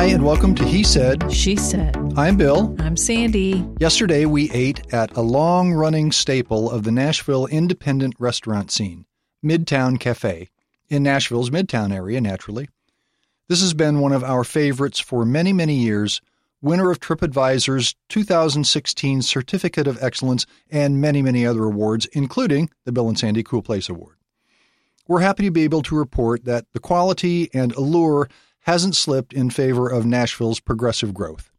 Hi, and welcome to He Said. She said. I'm Bill. I'm Sandy. Yesterday, we ate at a long running staple of the Nashville independent restaurant scene, Midtown Cafe, in Nashville's Midtown area, naturally. This has been one of our favorites for many, many years, winner of TripAdvisor's 2016 Certificate of Excellence and many, many other awards, including the Bill and Sandy Cool Place Award. We're happy to be able to report that the quality and allure hasn't slipped in favor of Nashville's progressive growth.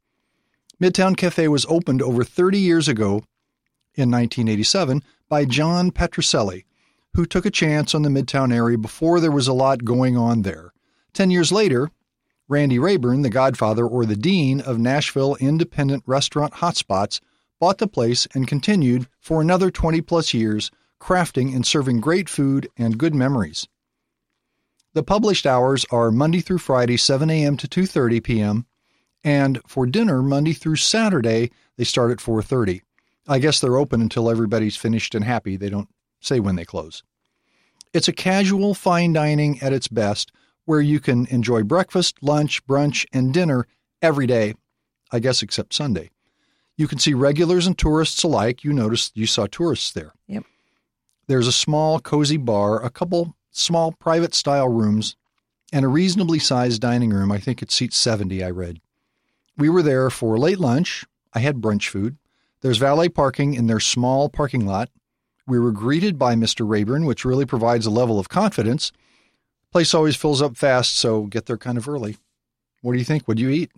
Midtown Cafe was opened over 30 years ago in 1987 by John Petrocelli, who took a chance on the Midtown area before there was a lot going on there. Ten years later, Randy Rayburn, the godfather or the dean of Nashville independent restaurant hotspots, bought the place and continued for another 20 plus years, crafting and serving great food and good memories. The published hours are Monday through Friday, 7 a.m. to 2:30 p.m., and for dinner Monday through Saturday they start at 4:30. I guess they're open until everybody's finished and happy. They don't say when they close. It's a casual fine dining at its best where you can enjoy breakfast, lunch, brunch, and dinner every day, I guess except Sunday. You can see regulars and tourists alike. You noticed you saw tourists there. Yep. There's a small, cozy bar, a couple small private style rooms, and a reasonably sized dining room. I think it seats 70, I read. We were there for late lunch. I had brunch food. There's valet parking in their small parking lot. We were greeted by Mr. Rayburn, which really provides a level of confidence. Place always fills up fast, so get there kind of early. What do you think? What do you eat?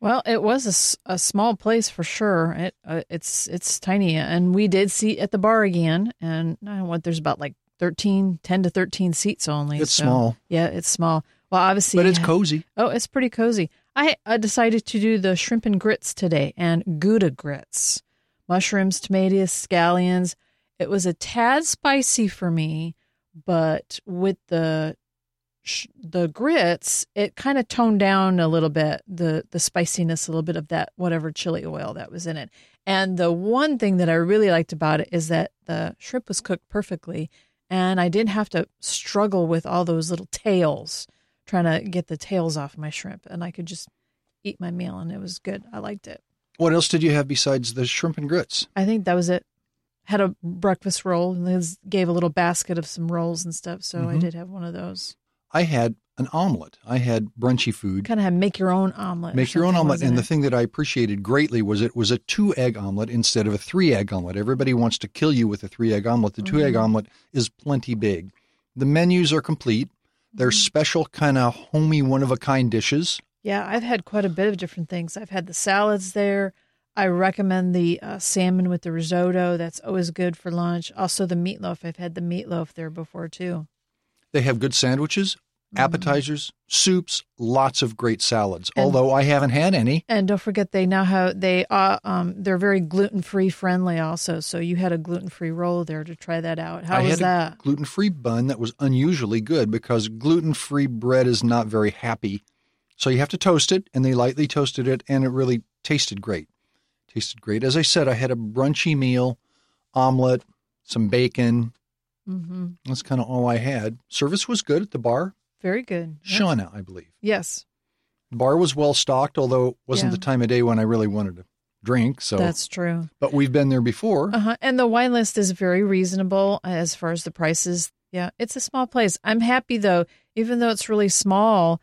Well, it was a small place for sure. It uh, it's it's tiny, and we did seat at the bar again. And I don't know what there's about like 13, 10 to thirteen seats only. It's so- small. Yeah, it's small. Well, obviously, But it's cozy. Oh, it's pretty cozy. I uh, decided to do the shrimp and grits today and Gouda grits, mushrooms, tomatoes, scallions. It was a tad spicy for me, but with the the grits, it kind of toned down a little bit the the spiciness, a little bit of that whatever chili oil that was in it. And the one thing that I really liked about it is that the shrimp was cooked perfectly, and I didn't have to struggle with all those little tails trying to get the tails off my shrimp, and I could just eat my meal, and it was good. I liked it. What else did you have besides the shrimp and grits? I think that was it. Had a breakfast roll, and Liz gave a little basket of some rolls and stuff, so I Mhm. did have one of those. I had an omelet. I had brunchy food. Kind of had make your own omelet. Make your own omelet. And the thing that I appreciated greatly was it was a two egg omelet instead of a three egg omelet. Everybody wants to kill you with a three egg omelet. The two egg Mhm. omelet is plenty big. The menus are complete. They're Mm-hmm. special, kind of homey, one of a kind dishes. Yeah, I've had quite a bit of different things. I've had the salads there. I recommend the uh, salmon with the risotto. That's always good for lunch. Also, the meatloaf. I've had the meatloaf there before too. They have good sandwiches, appetizers, soups, lots of great salads. And- although I haven't had any. And don't forget, they now have they uh, um they're very gluten free friendly also. So you had a gluten free roll there to try that out. How I was had that? a gluten free bun that was unusually good because gluten free bread is not very happy. So you have to toast it, and they lightly toasted it, and it really tasted great. Tasted great. As I said, I had a brunchy meal, omelet, some bacon. Hmm That's kind of all I had. Service was good at the bar. Very good. Yep. Shauna, I believe. Yes, The bar was well stocked, although it wasn't Yeah. the time of day when I really wanted to drink. So, that's true. but we've been there before. Uh-huh. And the wine list is very reasonable as far as the prices. Yeah, it's a small place. I'm happy though, even though it's really small,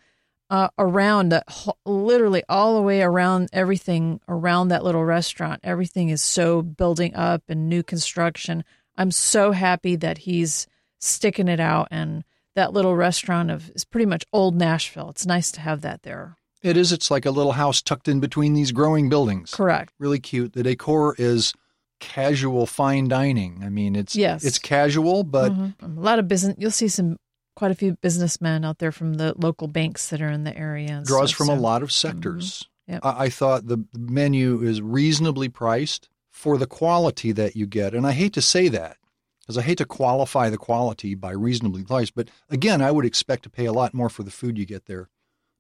uh, around uh, literally all the way around everything around that little restaurant. Everything is so building up and new construction. I'm so happy that he's sticking it out and that little restaurant of is pretty much old Nashville. It's nice to have that there. It is. It's like a little house tucked in between these growing buildings. Correct. really cute. The decor is casual fine dining. I mean, it's Yes. it's casual, but Mhm. a lot of business. You'll see some quite a few businessmen out there from the local banks that are in the area. and draws stuff, from a so- mm-hmm. lot of sectors. Yep. I, I thought the menu is reasonably priced for the quality that you get, and I hate to say that because I hate to qualify the quality by reasonably priced. But again, I would expect to pay a lot more for the food you get there.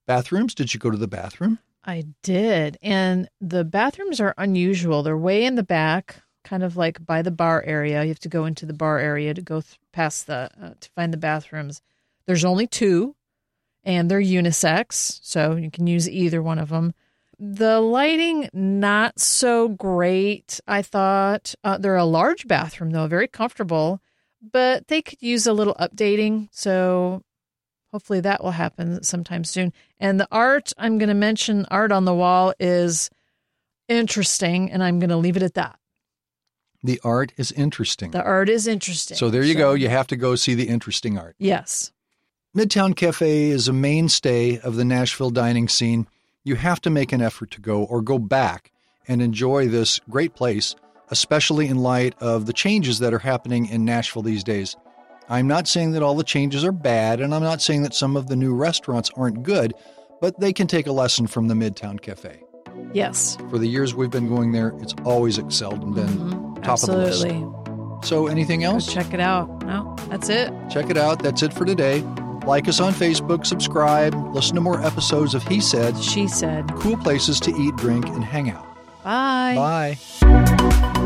Bathrooms? Did you go to the bathroom? I did, and the bathrooms are unusual. They're way in the back, kind of like by the bar area. You have to go into the bar area to go th- past the uh, to find the bathrooms. There's only two, and they're unisex, so you can use either one of them. The lighting, not so great, I thought. Uh, they're a large bathroom, though, very comfortable, but they could use a little updating. So hopefully that will happen sometime soon. And the art, I'm going to mention art on the wall is interesting, and I'm going to leave it at that. The art is interesting. The art is interesting. so there you go. You have to go see the interesting art. Yes. Midtown Cafe is a mainstay of the Nashville dining scene. You have to make an effort to go or go back and enjoy this great place, especially in light of the changes that are happening in Nashville these days. I'm not saying that all the changes are bad, and I'm not saying that some of the new restaurants aren't good, but they can take a lesson from the Midtown Cafe. Yes. For the years we've been going there, it's always excelled and been Mhm. top of the list. Absolutely. So, anything Go else? check it out. No, that's it. Check it out. That's it for today. Like us on Facebook, subscribe, listen to more episodes of He Said, She said. cool places to eat, drink, and hang out. Bye. Bye.